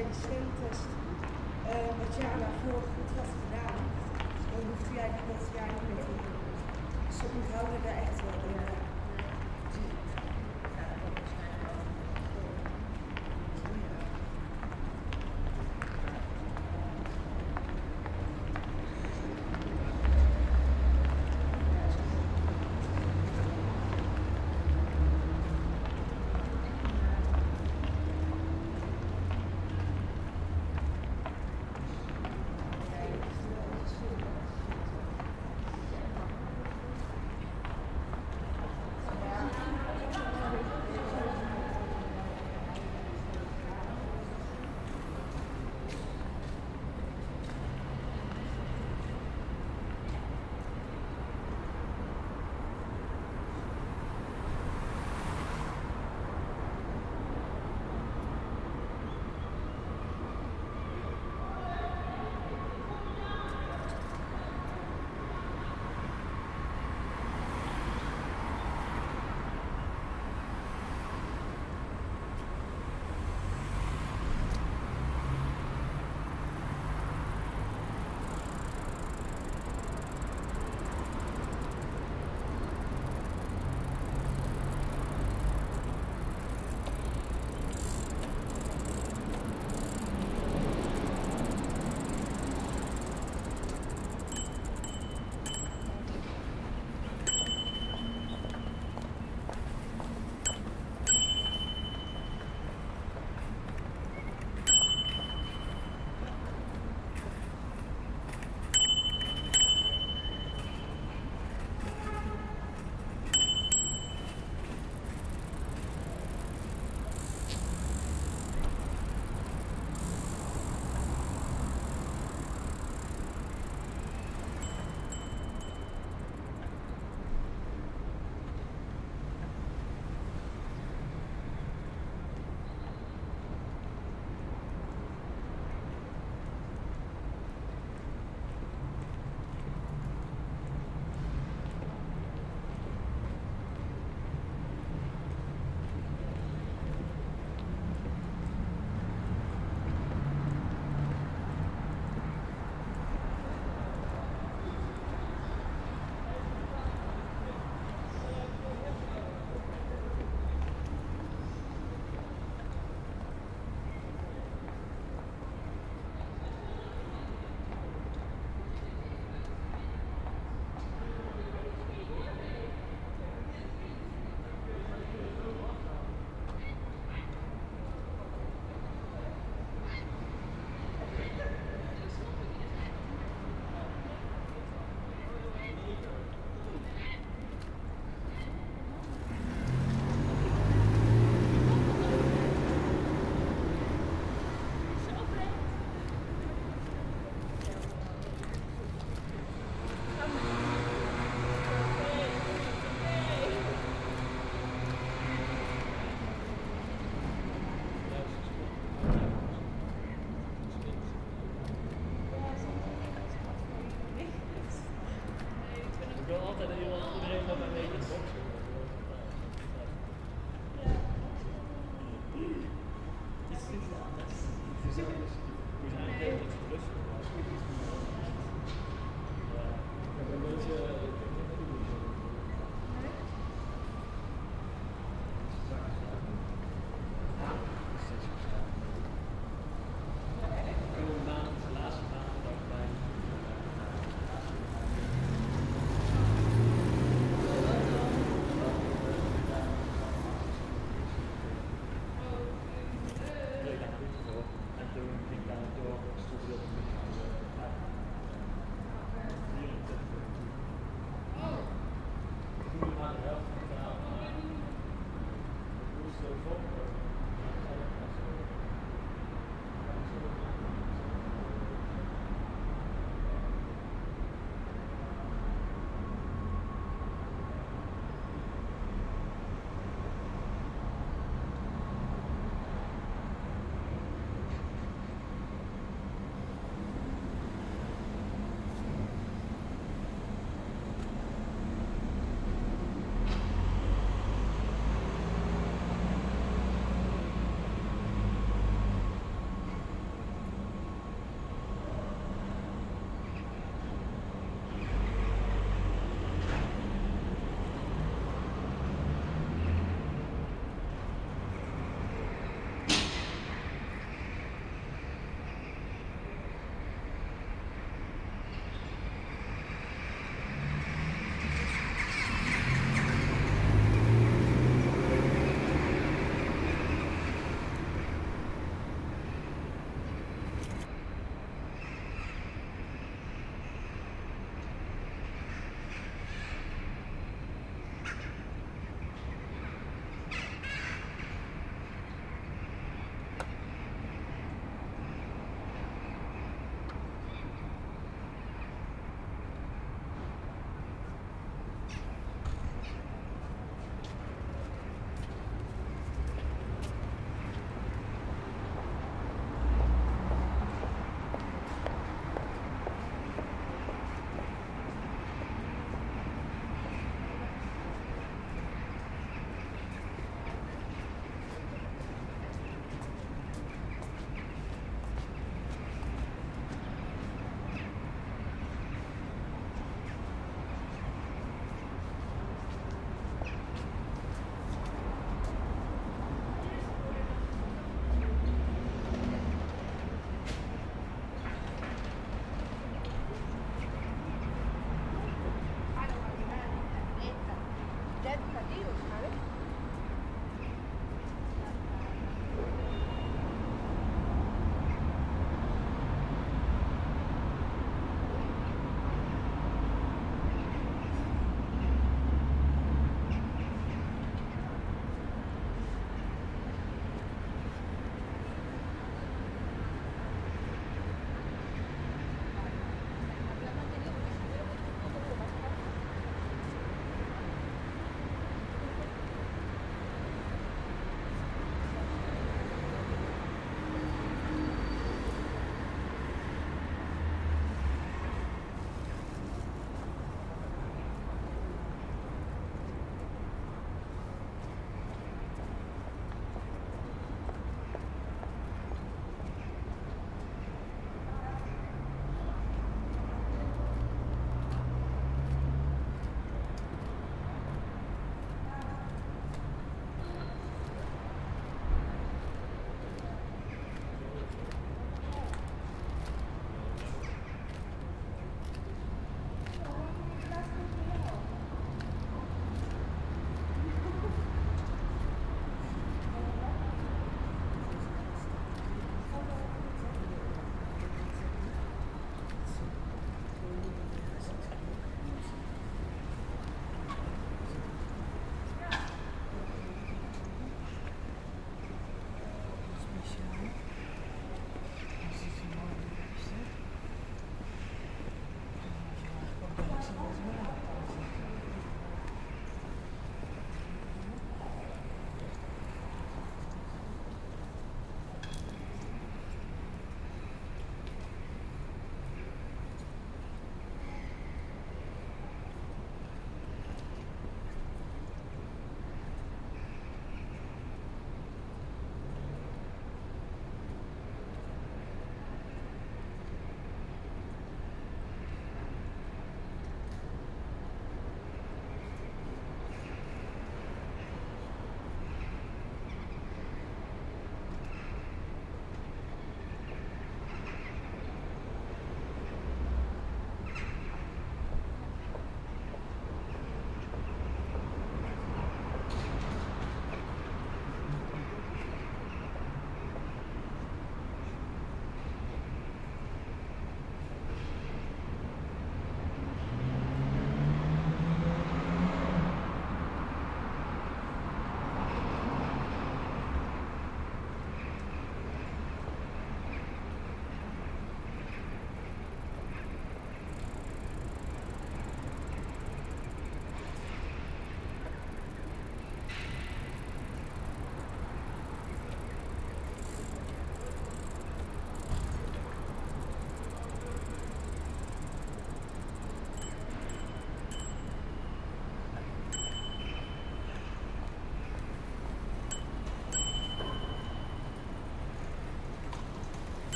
bij die stemtest uh, eh, het jaar daarvoor goed had gedaan, dan hoefde jij eigenlijk dat jaar niet meer te doen. Dus onthouden echt wel. Eh.